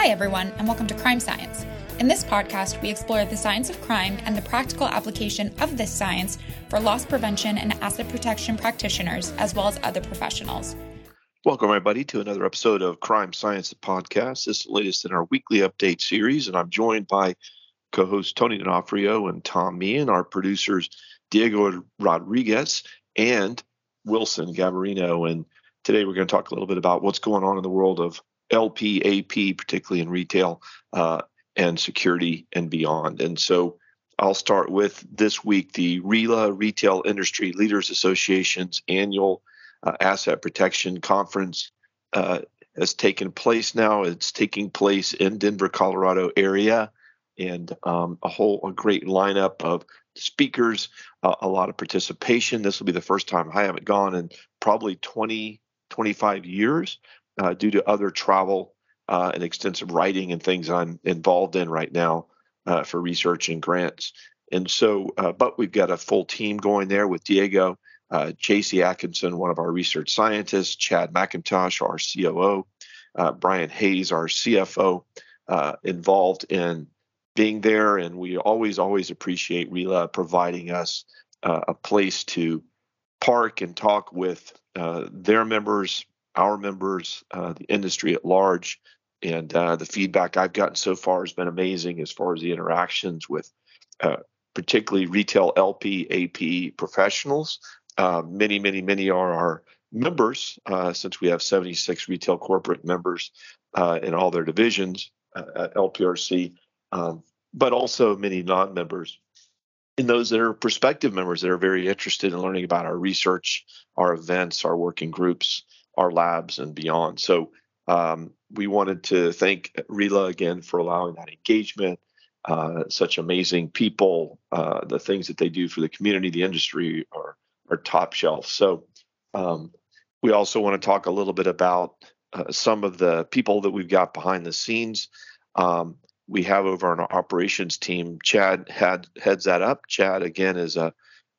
Hi, everyone, and welcome to Crime Science. In this podcast, we explore the science of crime and the practical application of this science for loss prevention and asset protection practitioners, as well as other professionals. Welcome, everybody, to another episode of Crime Science Podcast. This is the latest in our weekly update series, and I'm joined by co host Tony D'Onofrio and Tom Meehan, our producers Diego Rodriguez and Wilson Gabarino. And today we're going to talk a little bit about what's going on in the world of LP, AP, particularly in retail uh, and security and beyond. And so I'll start with this week the RILA Retail Industry Leaders Association's annual uh, asset protection conference uh, has taken place now. It's taking place in Denver, Colorado area, and um, a whole a great lineup of speakers, uh, a lot of participation. This will be the first time I haven't gone in probably 20, 25 years uh, due to other travel uh, and extensive writing and things I'm involved in right now uh, for research and grants. And so, uh, but we've got a full team going there with Diego, uh, JC Atkinson, one of our research scientists, Chad McIntosh, our COO, uh, Brian Hayes, our CFO, involved in being there. And we always, always appreciate RILA providing us a place to park and talk with their members, our members, uh, the industry at large. And uh, the feedback I've gotten so far has been amazing as far as the interactions with uh, particularly retail LP, AP professionals. Uh, many, many, many are our members uh, since we have 76 retail corporate members uh, in all their divisions at LPRC, um, but also many non members and those that are prospective members that are very interested in learning about our research, our events, our working groups, our labs and beyond. So um, we wanted to thank RILA again for allowing that engagement. Uh, such amazing people, uh, the things that they do for the community, the industry are are top shelf. So um, we also want to talk a little bit about uh, some of the people that we've got behind the scenes. Um, we have over on our operations team. Chad had heads that up. Chad again is a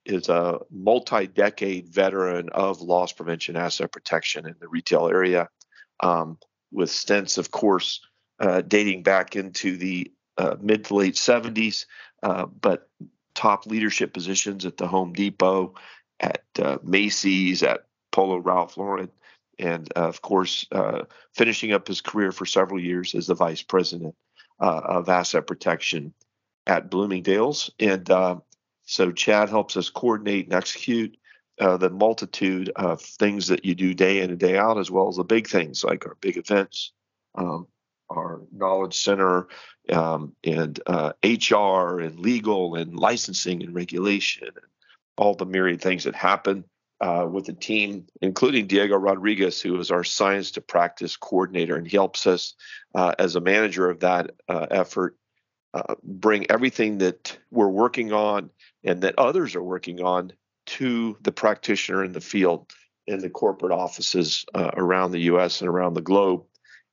is a multi-decade veteran of loss prevention asset protection in the retail area um, with stints of course uh, dating back into the uh, mid to late 70s uh, but top leadership positions at the home depot at uh, macy's at polo ralph lauren and uh, of course uh, finishing up his career for several years as the vice president of asset protection at bloomingdale's. And so Chad helps us coordinate and execute uh, the multitude of things that you do day in and day out, as well as the big things like our big events, um, our knowledge center, um, and uh, HR and legal and licensing and regulation, and all the myriad things that happen uh, with the team, including Diego Rodriguez, who is our science to practice coordinator, and he helps us uh, as a manager of that uh, effort uh, bring everything that we're working on and that others are working on to the practitioner in the field in the corporate offices uh, around the U.S. and around the globe.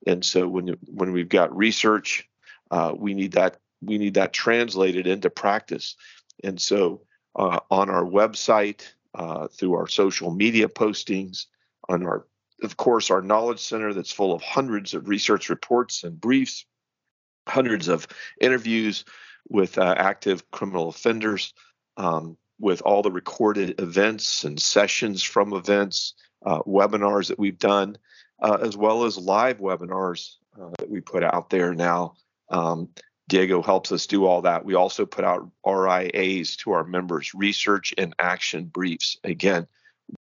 And so when when we've got research, uh, we need that we need that translated into practice. And so uh, on our website, uh, through our social media postings, on our of course our knowledge center that's full of hundreds of research reports and briefs, hundreds of interviews with uh, active criminal offenders um, with all the recorded events and sessions from events, uh, webinars that we've done, uh, as well as live webinars uh, that we put out there now. Um, Diego helps us do all that. We also put out RIAs to our members, research and action briefs, again,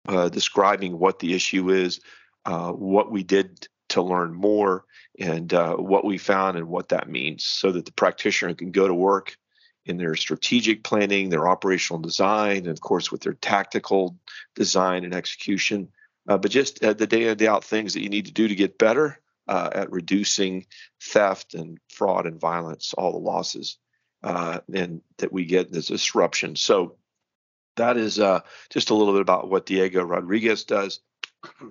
uh, describing what the issue is, uh, what we did to learn more, and uh, what we found and what that means so that the practitioner can go to work in their strategic planning, their operational design, and of course with their tactical design and execution. Uh, but just uh, the day in day out things that you need to do to get better uh, at reducing theft and fraud and violence, all the losses uh, and that we get this disruption. So that is uh, just a little bit about what Diego Rodriguez does.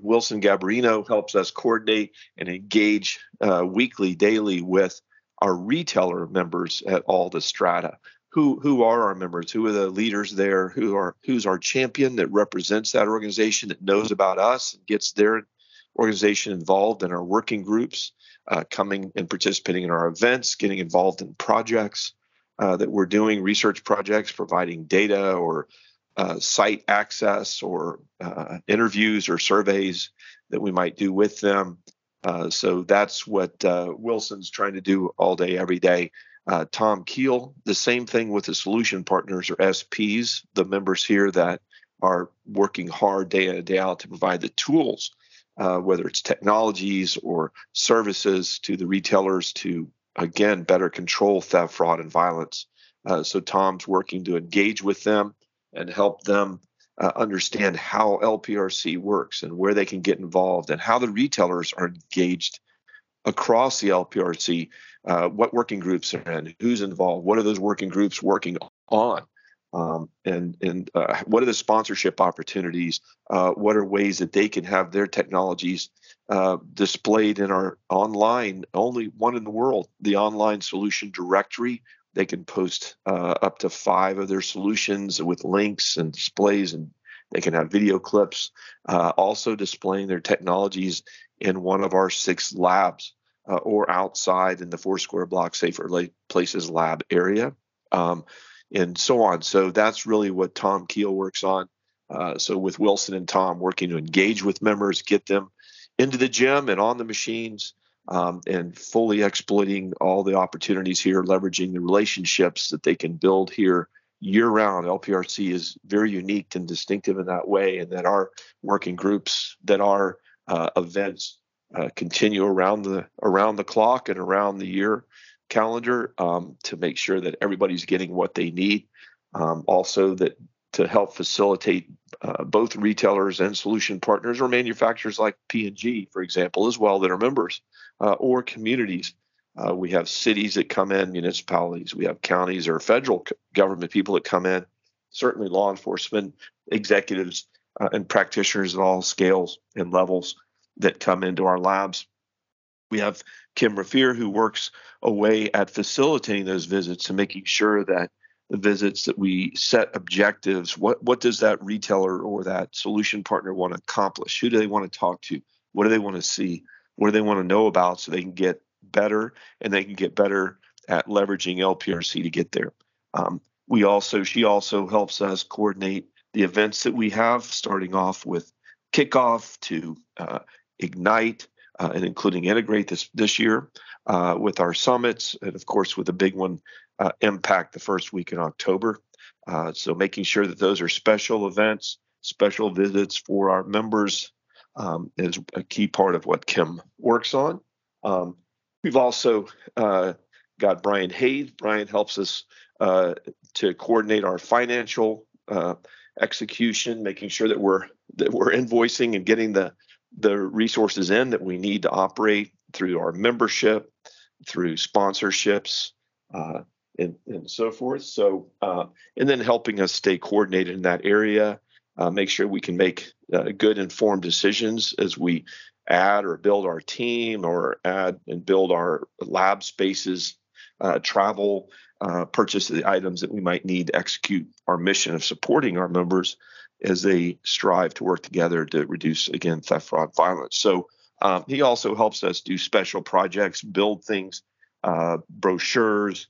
Wilson Gabarino helps us coordinate and engage uh, weekly, daily with our retailer members at all the strata. Who who are our members? Who are the leaders there? Who are who's our champion that represents that organization that knows about us and gets their organization involved in our working groups, uh, coming and participating in our events, getting involved in projects uh, that we're doing, research projects, providing data or uh, site access or uh, interviews or surveys that we might do with them. Uh, so that's what uh, Wilson's trying to do all day, every day. Uh, Tom Keel, the same thing with the solution partners or SPs, the members here that are working hard day in and day out to provide the tools, uh, whether it's technologies or services to the retailers to, again, better control theft, fraud, and violence. So Tom's working to engage with them and help them uh, understand how LPRC works and where they can get involved and how the retailers are engaged across the LPRC. Uh, what working groups are in, who's involved, what are those working groups working on, um, and and uh, what are the sponsorship opportunities? Uh, what are ways that they can have their technologies uh, displayed in our online, only one in the world, the online solution directory they can post uh, up to five of their solutions with links and displays, and they can have video clips. Uh, also, displaying their technologies in one of our six labs uh, or outside in the four square block safer places lab area, um, and so on. So that's really what Tom Keel works on. Uh, so with Wilson and Tom working to engage with members, get them into the gym and on the machines, um, and fully exploiting all the opportunities here, leveraging the relationships that they can build here year round. LPRC is very unique and distinctive in that way, and that our working groups, that our uh, events uh, continue around the around the clock and around the year calendar um, to make sure that everybody's getting what they need. Um, also, that to help facilitate uh, both retailers and solution partners or manufacturers like P&G, for example, as well that are members uh, or communities. Uh, we have cities that come in, municipalities, we have counties or federal government people that come in, certainly law enforcement executives uh, and practitioners at all scales and levels that come into our labs. We have Kim Rafir, who works away at facilitating those visits and making sure that visits that we set objectives. What what does that retailer or that solution partner want to accomplish? Who do they want to talk to? What do they want to see? What do they want to know about so they can get better and they can get better at leveraging LPRC to get there. Um, we also she also helps us coordinate the events that we have, starting off with kickoff to uh, ignite uh, and including integrate this this year uh, with our summits and of course with a big one uh, impact the first week in October. Uh, so making sure that those are special events, special visits for our members um, is a key part of what Kim works on. Um, we've also uh, got Brian Hayes. Brian helps us uh, to coordinate our financial uh, execution, making sure that we're that we're invoicing and getting the the resources in that we need to operate through our membership, through sponsorships, uh, and, and so forth. So, uh, and then helping us stay coordinated in that area, uh, make sure we can make uh, good informed decisions as we add or build our team or add and build our lab spaces, uh, travel, uh, purchase the items that we might need to execute our mission of supporting our members as they strive to work together to reduce, again, theft, fraud, violence. So, um, he also helps us do special projects, build things, uh, brochures,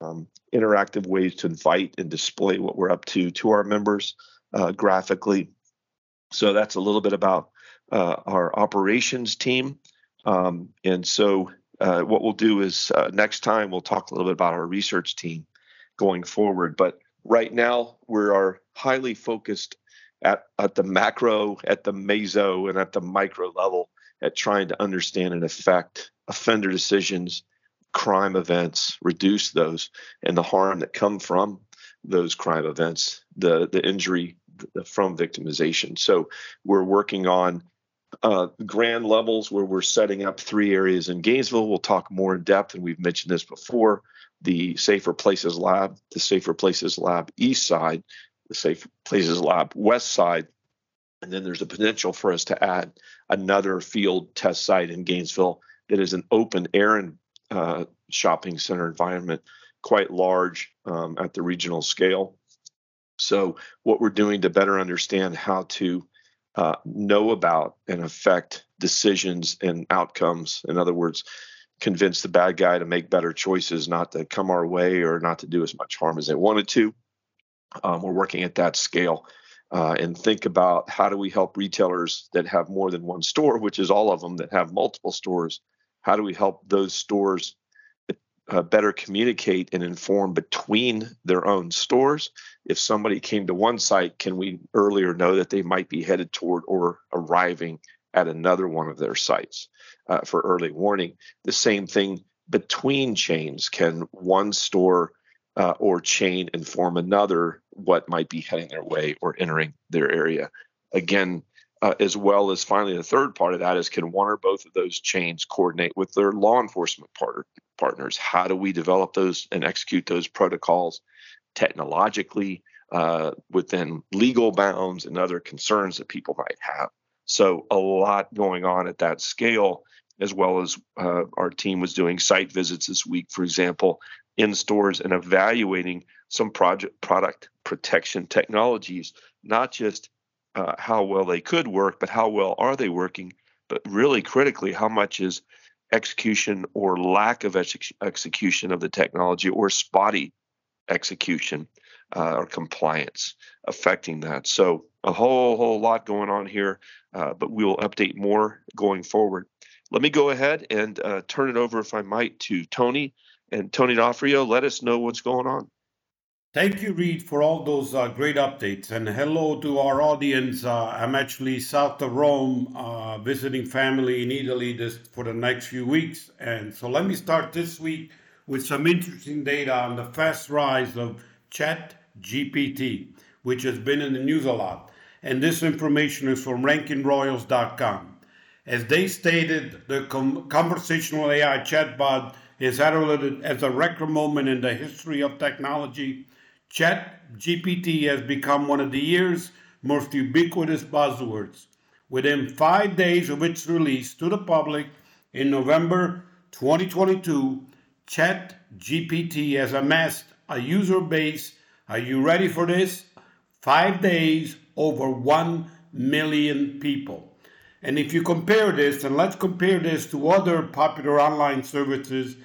um, interactive ways to invite and display what we're up to to our members uh, graphically. So that's a little bit about uh, our operations team. Um, and so uh, what we'll do is uh, next time we'll talk a little bit about our research team going forward. But right now we are highly focused at, at the macro, at the meso, and at the micro level at trying to understand and affect offender decisions, crime events, reduce those, and the harm that come from those crime events, the the injury from victimization. So we're working on uh, grand levels where we're setting up three areas in Gainesville. We'll talk more in depth, and we've mentioned this before. The Safer Places Lab, the Safer Places Lab East Side, the Safe Places Lab West Side, and then there's a potential for us to add another field test site in Gainesville that is an open air and uh, shopping center environment, quite large um, at the regional scale. So, what we're doing to better understand how to uh, know about and affect decisions and outcomes. In other words, convince the bad guy to make better choices, not to come our way or not to do as much harm as they wanted to. Um, we're working at that scale uh, and think about how do we help retailers that have more than one store, which is all of them that have multiple stores. How do we help those stores uh, better communicate and inform between their own stores? If somebody came to one site, can we earlier know that they might be headed toward or arriving at another one of their sites uh, for early warning? The same thing between chains. Can one store uh, or chain inform another what might be heading their way or entering their area. Again, uh, as well as finally the third part of that is can one or both of those chains coordinate with their law enforcement part- partners? How do we develop those and execute those protocols technologically uh, within legal bounds and other concerns that people might have? So a lot going on at that scale, as well as uh, our team was doing site visits this week, for example, in stores and evaluating some project product protection technologies, not just uh, how well they could work, but how well are they working, but really critically, how much is execution or lack of ex- execution of the technology or spotty execution uh, or compliance affecting that. So a whole whole lot going on here, uh, but we will update more going forward. Let me go ahead and uh, turn it over, if I might, to Tony and Tony D'Onofrio, let us know what's going on. Thank you, Read, for all those uh, great updates. And hello to our audience. Uh, I'm actually south of Rome, uh, visiting family in Italy this, for the next few weeks. And so let me start this week with some interesting data on the fast rise of Chat GPT, which has been in the news a lot. And this information is from rankingroyals.com. As they stated, the com- conversational AI chatbot is heralded as a record moment in the history of technology. Chat GPT has become one of the year's most ubiquitous buzzwords. Within five days of its release to the public in November 2022, Chat GPT has amassed a user base. Are you ready for this? Five days, over 1 million people. And if you compare this, and let's compare this to other popular online services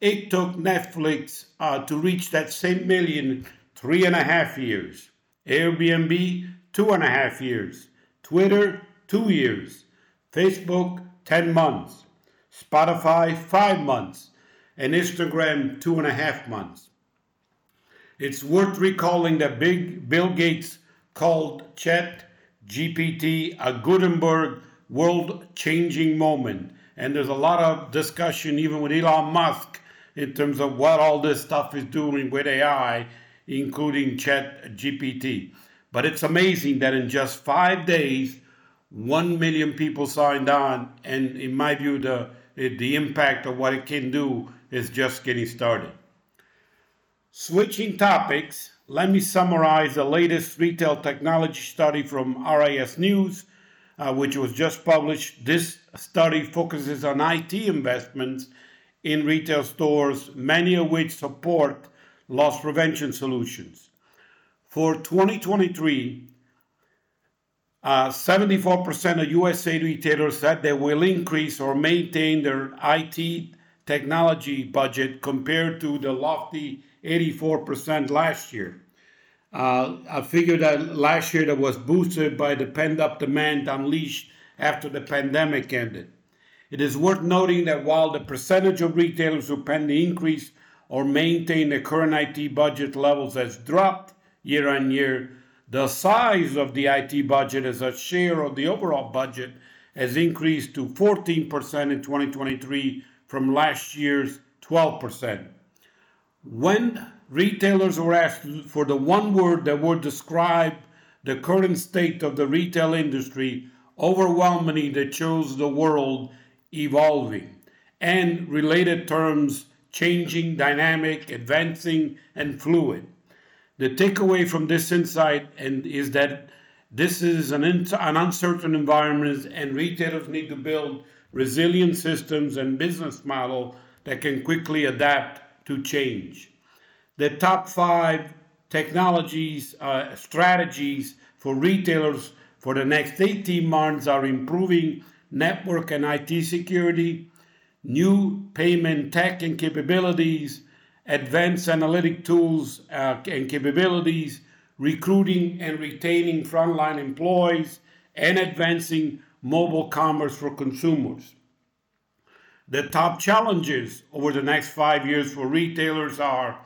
it took Netflix uh, to reach that same million three and a half years. Airbnb, two and a half years. Twitter, two years. Facebook, 10 months. Spotify, five months. And Instagram, two and a half months. It's worth recalling that Big Bill Gates called Chat GPT a Gutenberg world changing moment. And there's a lot of discussion, even with Elon Musk, in terms of what all this stuff is doing with AI, including Chat GPT. But it's amazing that in just five days, one million people signed on, and in my view, the the impact of what it can do is just getting started. Switching topics, let me summarize the latest retail technology study from RIS News, uh, which was just published. This study focuses on IT investments in retail stores, many of which support loss prevention solutions. For 2023, uh, 74% of USA retailers said they will increase or maintain their IT technology budget compared to the lofty 84% last year. Uh, I figure that last year that was boosted by the pent up demand unleashed after the pandemic ended. It is worth noting that while the percentage of retailers who plan to increase or maintain the current IT budget levels has dropped year on year, the size of the IT budget as a share of the overall budget has increased to 14% in 2023 from last year's 12%. When retailers were asked for the one word that would describe the current state of the retail industry, overwhelmingly they chose the word evolving, and related terms changing, dynamic, advancing, and fluid. The takeaway from this insight and is that this is an, in, an uncertain environment, and retailers need to build resilient systems and business model that can quickly adapt to change. The top five technologies, uh, strategies for retailers for the next 18 months are improving network and IT security, new payment tech and capabilities, advanced analytic tools uh, and capabilities, recruiting and retaining frontline employees, and advancing mobile commerce for consumers. The top challenges over the next five years for retailers are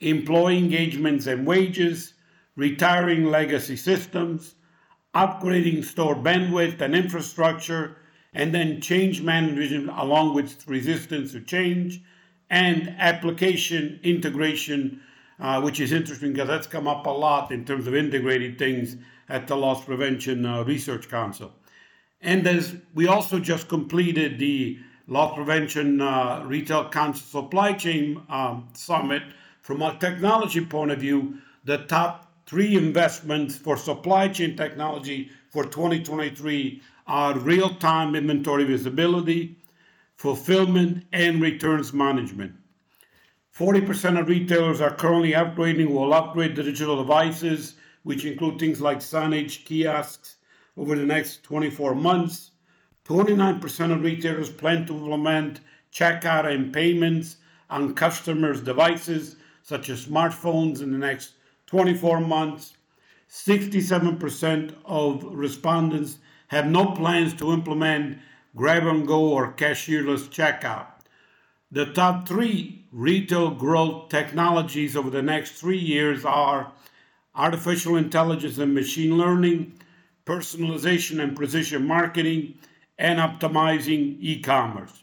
employee engagements and wages, retiring legacy systems, upgrading store bandwidth and infrastructure, and then change management along with resistance to change, and application integration, uh, which is interesting because that's come up a lot in terms of integrating things at the Loss Prevention uh, Research Council. And as we also just completed the Loss Prevention uh, Retail Council Supply Chain um, Summit, from a technology point of view, the top three investments for supply chain technology for 2023 are real time inventory visibility, fulfillment, and returns management. 40% of retailers are currently upgrading or will upgrade the digital devices, which include things like signage, kiosks, over the next 24 months. 29% of retailers plan to implement checkout and payments on customers' devices, such as smartphones, in the next 24 months. 67% of respondents have no plans to implement grab and go or cashierless checkout. The top three retail growth technologies over the next three years are artificial intelligence and machine learning, personalization and precision marketing, and optimizing e commerce.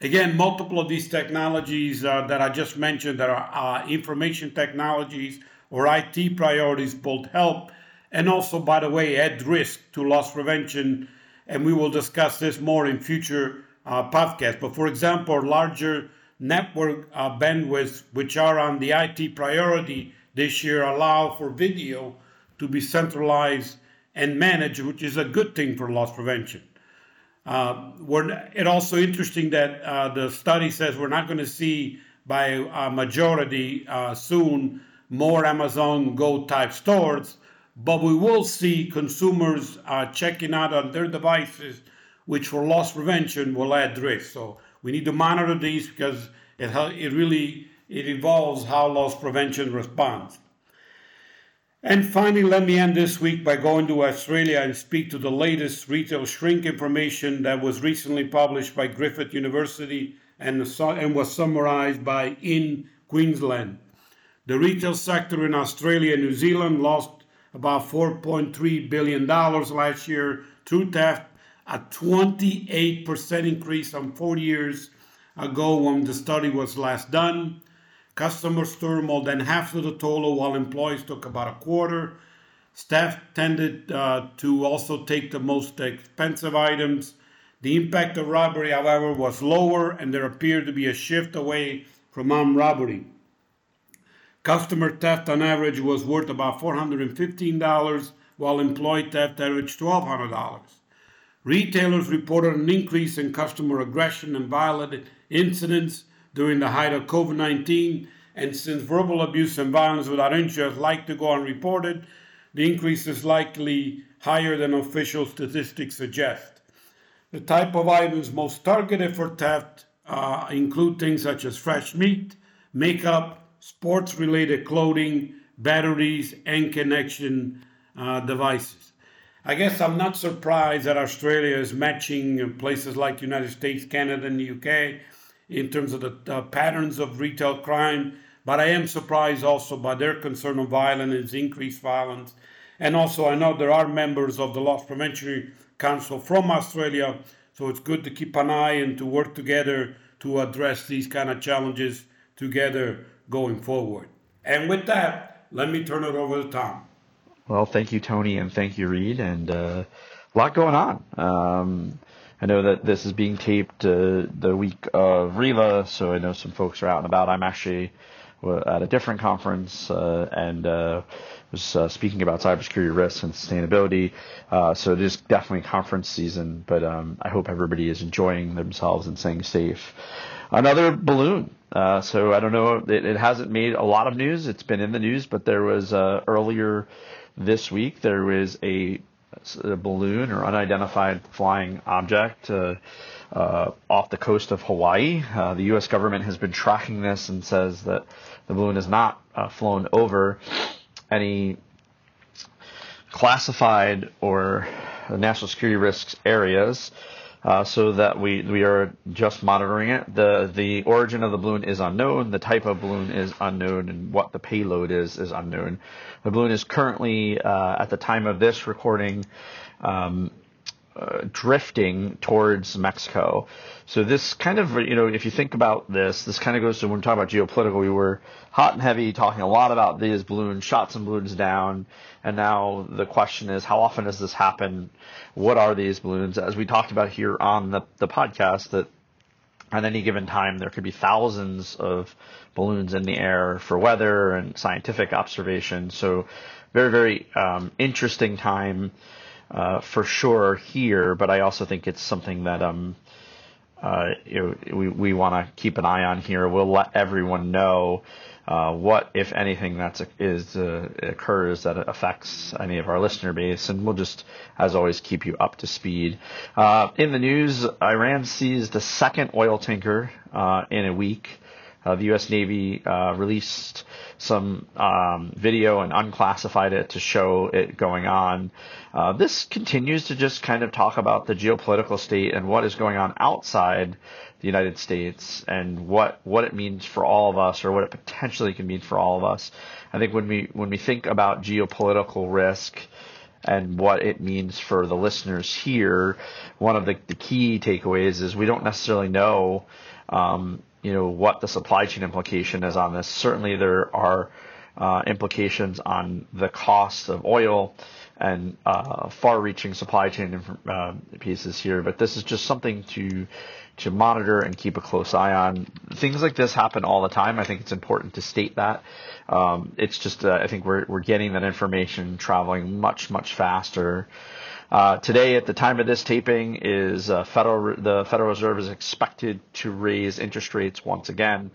Again, multiple of these technologies uh, that I just mentioned that are uh, information technologies or IT priorities both help and also, by the way, add risk to loss prevention. And we will discuss this more in future uh, podcasts. But for example, larger network uh, bandwidths, which are on the IT priority this year, allow for video to be centralized and managed, which is a good thing for loss prevention. Uh, we're, it also interesting that uh, the study says we're not going to see by a majority uh, soon more Amazon Go type stores, but we will see consumers uh, checking out on their devices, which for loss prevention will add risk. So we need to monitor these because it, it really it evolves how loss prevention responds. And finally, let me end this week by going to Australia and speak to the latest retail shrink information that was recently published by Griffith University and, and was summarized by In Queensland. The retail sector in Australia and New Zealand lost about $4.3 billion last year through theft, a 28% increase from 40 years ago when the study was last done. Customers took more than half of the total, while employees took about a quarter. Staff tended uh, to also take the most expensive items. The impact of robbery, however, was lower, and there appeared to be a shift away from armed robbery. Customer theft on average was worth about $415, while employee theft averaged $1,200. Retailers reported an increase in customer aggression and violent incidents during the height of COVID 19. And since verbal abuse and violence without insurance like to go unreported, the increase is likely higher than official statistics suggest. The type of items most targeted for theft uh, include things such as fresh meat, makeup, sports related clothing, batteries, and connection uh, devices. I guess I'm not surprised that Australia is matching places like the United States, Canada, and the UK in terms of the uh, patterns of retail crime, but I am surprised also by their concern of violence, increased violence. And also, I know there are members of the Loss Prevention Council from Australia, so it's good to keep an eye and to work together to address these kind of challenges together going forward. And with that, let me turn it over to Tom. Well, thank you, Tony, and thank you, Read, and uh, a lot going on. Um, I know that this is being taped uh, the week of RILA, so I know some folks are out and about. I'm actually at a different conference uh, and uh, was uh, speaking about cybersecurity risks and sustainability. Uh, so it is definitely conference season, but um, I hope everybody is enjoying themselves and staying safe. Another balloon. So I don't know. It, it, hasn't made a lot of news. It's been in the news, but there was earlier this week there was a, a balloon or unidentified flying object uh, uh, off the coast of Hawaii. Uh, the U.S. government has been tracking this and says that the balloon has not uh, flown over any classified or national security risks areas. Uh, so that we we are just monitoring it. the The origin of the balloon is unknown. The type of balloon is unknown, and what the payload is is unknown. The balloon is currently, uh, at the time of this recording, um, uh, drifting towards Mexico. So this kind of, you know, if you think about this, this kind of goes to when we talk about geopolitical. We were hot and heavy talking a lot about these balloons, shot some balloons down, and now the question is, how often does this happen? What are these balloons? As we talked about here on the, the podcast, that at any given time there could be thousands of balloons in the air for weather and scientific observation. So very, very um, interesting time uh, for sure here, but I also think it's something that um, uh, we we want to keep an eye on here. We'll let everyone know uh, what, if anything, that is uh, occurs that affects any of our listener base, and we'll just, as always, keep you up to speed. Uh, in the news, Iran seized the second oil tanker uh, in a week. Uh, the U.S. Navy uh, released some um, video and unclassified it to show it going on. Uh, this continues to just kind of talk about the geopolitical state and what is going on outside the United States and what what it means for all of us or what it potentially can mean for all of us. I think when we when we think about geopolitical risk and what it means for the listeners here, one of the, the key takeaways is we don't necessarily know um, you know, what the supply chain implication is on this. Certainly, there are uh, implications on the cost of oil and uh, far-reaching supply chain uh, pieces here, but this is just something to to monitor and keep a close eye on. Things like this happen all the time. I think it's important to state that. Um, it's just uh, I think we're we're getting that information traveling much much faster uh, today, at the time of this taping, is uh, federal the Federal Reserve is expected to raise interest rates once again.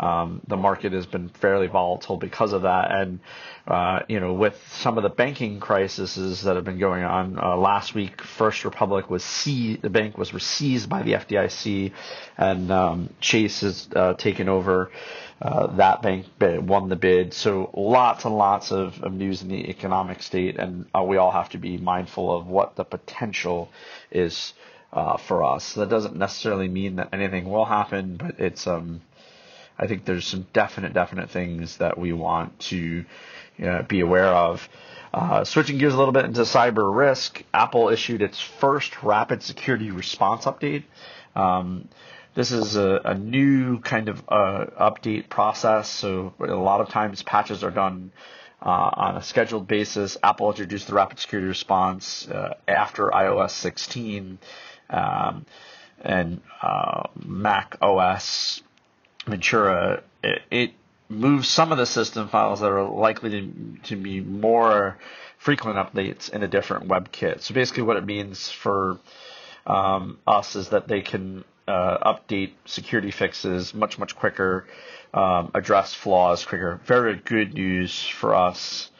Um, the market has been fairly volatile because of that, and uh, you know, with some of the banking crises that have been going on, uh, last week, First Republic was seized, the bank was seized by the FDIC, and um, Chase has uh, taken over. Uh, that bank won the bid. So lots and lots of, of news in the economic state, and uh, we all have to be mindful of what the potential is uh, for us. That doesn't necessarily mean that anything will happen, but it's um, I think there's some definite, definite things that we want to you know, be aware of. Uh, switching gears a little bit into cyber risk, Apple issued its first rapid security response update. Um, this is a, a new kind of uh, update process. So a lot of times patches are done uh, on a scheduled basis. Apple introduced the rapid security response uh, after iOS 16 um, and uh, Mac OS Ventura. It, it, moves some of the system files that are likely to, to be more frequent updates in a different WebKit. So basically, what it means for um, us is that they can uh, update security fixes much much quicker, um, address flaws quicker. Very good news for us.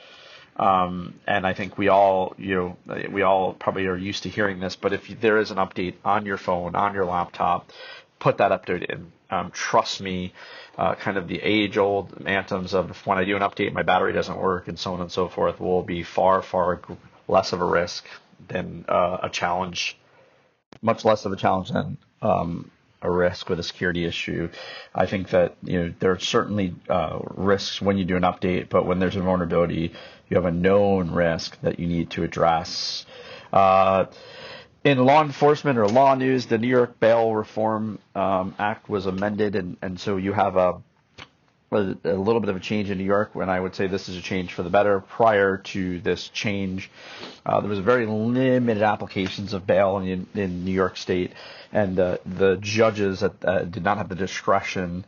Um, and I think we all, you know, we all probably are used to hearing this. But if there is an update on your phone, on your laptop, put that update in. Um, trust me, uh, kind of the age-old anthems of when I do an update, my battery doesn't work, and so on and so forth, will be far, far less of a risk than uh, a challenge, much less of a challenge than um, a risk with a security issue. I think that you know there are certainly uh, risks when you do an update, but when there's a vulnerability, you have a known risk that you need to address. Uh, in law enforcement or law news, the New York Bail Reform um, Act was amended, and, and so you have a a, a little bit of a change in New York, when I would say this is a change for the better. Prior to this change, uh, there was very limited applications of bail in, in New York State, and uh, the judges uh, did not have the discretion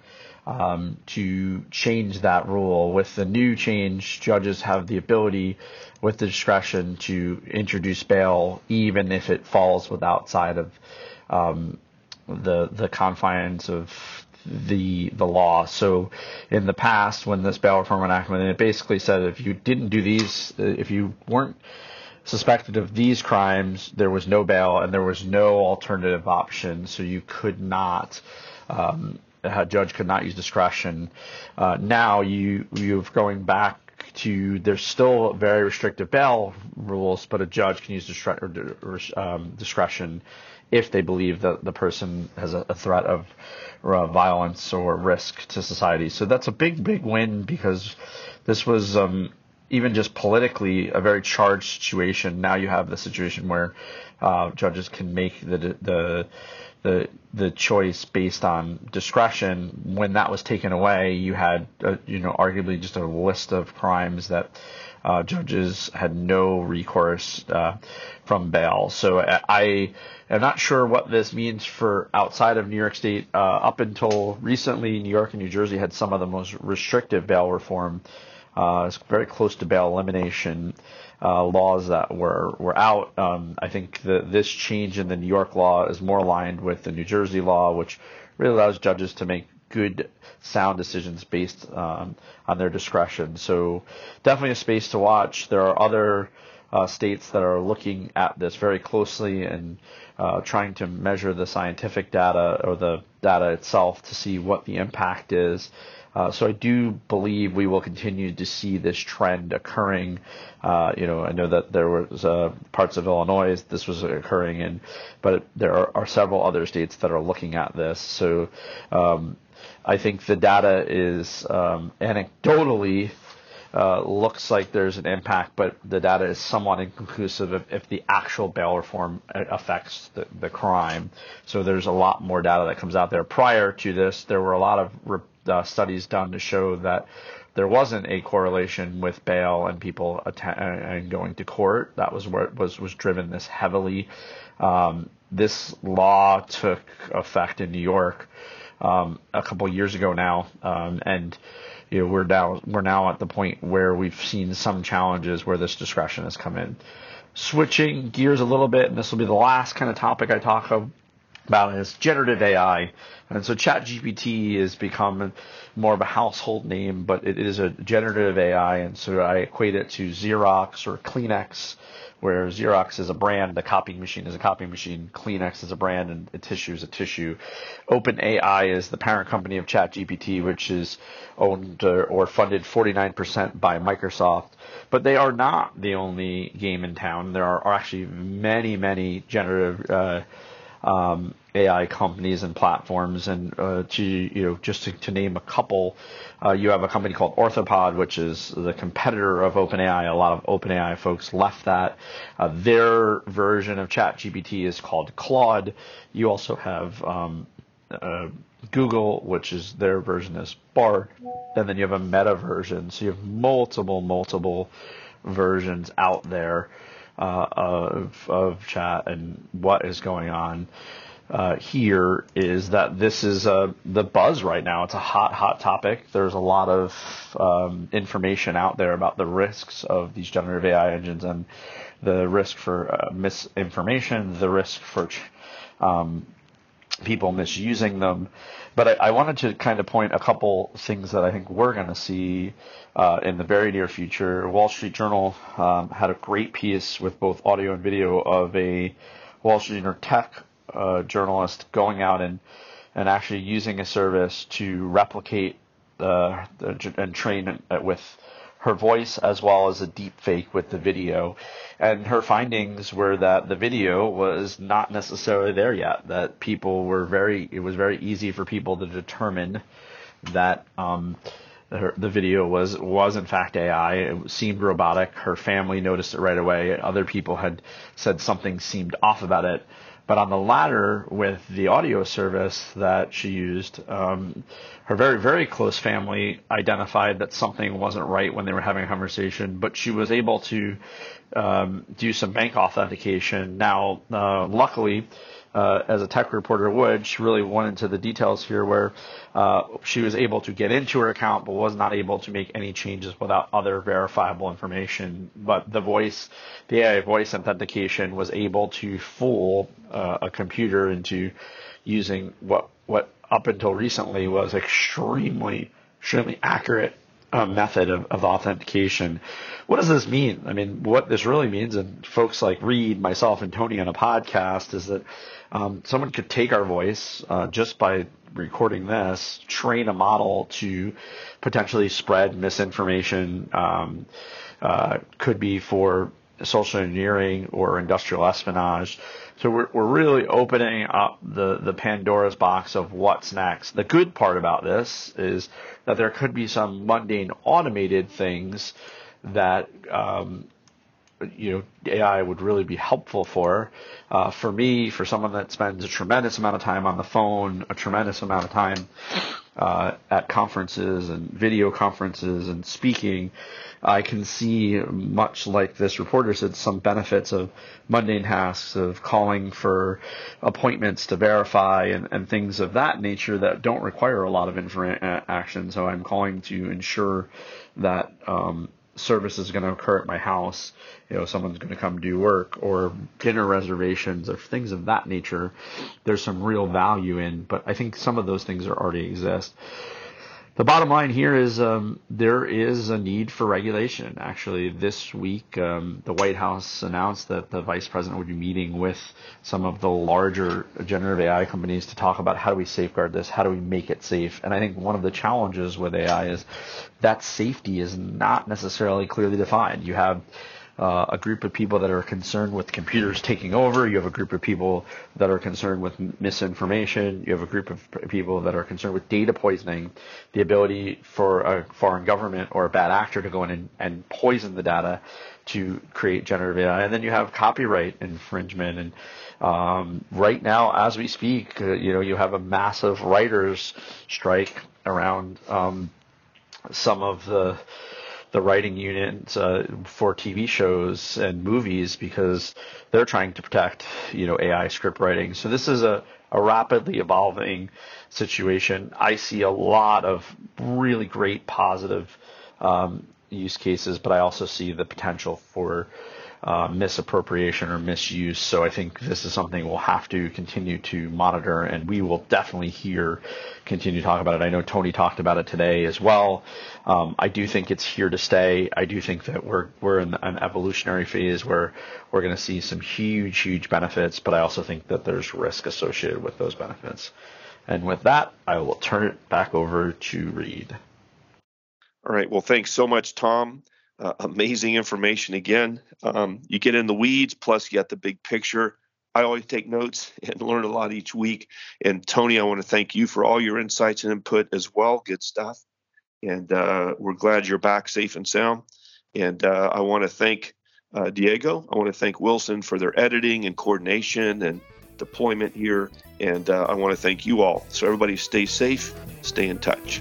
um, to change that rule. With the new change, judges have the ability, with the discretion, to introduce bail, even if it falls with outside of um, the the confines of the the law. So in the past, when this bail reform enactment, it basically said if you didn't do these, uh, if you weren't suspected of these crimes, there was no bail and there was no alternative option. So you could not. Um, a judge could not use discretion. Uh, now you you're going back to there's still very restrictive bail rules, but a judge can use um, discretion if they believe that the person has a, threat of violence or risk to society. So that's a big, big win because this was um, even just politically a very charged situation. Now you have the situation where uh, judges can make the the the the choice based on discretion. When that was taken away, you had uh, you know arguably just a list of crimes that uh, judges had no recourse uh, from bail. So I I am not sure what this means for outside of New York State. Uh, up until recently, New York and New Jersey had some of the most restrictive bail reform. Uh, it's very close to bail elimination uh, laws that were were out. Um, I think the, this change in the New York law is more aligned with the New Jersey law, which really allows judges to make good, sound decisions based um, on their discretion. So definitely a space to watch. There are other uh, states that are looking at this very closely and uh, trying to measure the scientific data or the data itself to see what the impact is. Uh, so I do believe we will continue to see this trend occurring. Uh, you know, I know that there was uh, parts of Illinois this was occurring in, but there are, are, several other states that are looking at this. So um, I think the data is um, anecdotally. Uh, looks like there's an impact, but the data is somewhat inconclusive if, if the actual bail reform affects the, the, crime. So there's a lot more data that comes out there. Prior to this, there were a lot of re- uh, studies done to show that there wasn't a correlation with bail and people att- and going to court. That was where it was was driven this heavily. Um, this law took effect in New York um, a couple years ago now, um, and you know we're now we're now at the point where we've seen some challenges where this discretion has come in. Switching gears a little bit, and this will be the last kind of topic I talk about is generative AI. And so ChatGPT has become more of a household name, but it is a generative AI. And so I equate it to Xerox or Kleenex, where Xerox is a brand, the copying machine is a copying machine, Kleenex is a brand, and a tissue is a tissue. OpenAI is the parent company of ChatGPT, which is owned or funded 49% by Microsoft. But they are not the only game in town. There are, actually many, many generative uh, um, AI companies and platforms. And uh, to you know, just to, to name a couple, uh, you have a company called Anthropic, which is the competitor of OpenAI. A lot of OpenAI folks left that. Uh, their version of ChatGPT is called Claude. You also have um, uh, Google, which is their version is Bard, and then you have a Meta version. So you have multiple, multiple versions out there uh, of of chat and what is going on. Uh, here is that this is uh, the buzz right now. It's a hot, hot topic. There's a lot of um, information out there about the risks of these generative AI engines and the risk for uh, misinformation, the risk for um, people misusing them. But I, I, wanted to kind of point a couple things that I think we're going to see uh, in the very near future. Wall Street Journal um, had a great piece with both audio and video of a Wall Street Journal tech uh, journalist going out and and actually using a service to replicate uh, and train with her voice as well as a deep fake with the video. And her findings were that the video was not necessarily there yet, that people were very, it was very easy for people to determine that, um, her, the video was was in fact AI. It seemed robotic. Her family noticed it right away. Other people had said something seemed off about it. But on the latter, with the audio service that she used, um, her very, very close family identified that something wasn't right when they were having a conversation, but she was able to um, do some bank authentication. Now, uh, luckily, uh, as a tech reporter would, she really went into the details here where uh, she was able to get into her account but was not able to make any changes without other verifiable information. But the voice, the AI voice authentication was able to fool uh, a computer into using what what up until recently was extremely extremely accurate uh, method of, of authentication. What does this mean? I mean, what this really means, and folks like Read, myself, and Tony on a podcast, is that um, someone could take our voice uh, just by recording this, train a model to potentially spread misinformation. Um, uh, could be for social engineering or industrial espionage. So we're, we're really opening up the, the Pandora's box of what's next. The good part about this is that there could be some mundane automated things that um, you know AI would really be helpful for. Uh, for me, for someone that spends a tremendous amount of time on the phone, a tremendous amount of time uh, at conferences and video conferences and speaking, I can see, much like this reporter said, some benefits of mundane tasks of calling for appointments to verify and, and things of that nature that don't require a lot of interaction. So I'm calling to ensure that um, service is going to occur at my house. You know, someone's going to come do work or dinner reservations or things of that nature. There's some real value in, but I think some of those things are already exist the bottom line here is um, there is a need for regulation. Actually, this week, um, the White House announced that the vice president would be meeting with some of the larger generative AI companies to talk about how do we safeguard this, how do we make it safe. And I think one of the challenges with AI is that safety is not necessarily clearly defined. You have uh, a group of people that are concerned with computers taking over. You have a group of people that are concerned with misinformation. You have a group of people that are concerned with data poisoning, the ability for a foreign government or a bad actor to go in and, and poison the data to create generative AI. And then you have copyright infringement. And um, right now, as we speak, uh, you know, you have a massive writers' strike around um, some of the the writing unit uh, for TV shows and movies because they're trying to protect, you know, AI script writing. So this is a, a rapidly evolving situation. I see a lot of really great positive um, use cases, but I also see the potential for uh, misappropriation or misuse. So I think this is something we'll have to continue to monitor, and we will definitely hear continue to talk about it. I know Tony talked about it today as well. Um, I do think it's here to stay. I do think that we're we're in an evolutionary phase where we're going to see some huge, huge benefits, but I also think that there's risk associated with those benefits. And with that, I will turn it back over to Read. All right. Well, thanks so much, Tom. Uh, amazing information again. Um, you get in the weeds, plus you got the big picture. I always take notes and learn a lot each week. And Tony, I want to thank you for all your insights and input as well. Good stuff. And uh, we're glad you're back safe and sound. And uh, I want to thank uh, Diego. I want to thank Wilson for their editing and coordination and deployment here. And uh, I want to thank you all. So, everybody, stay safe, stay in touch.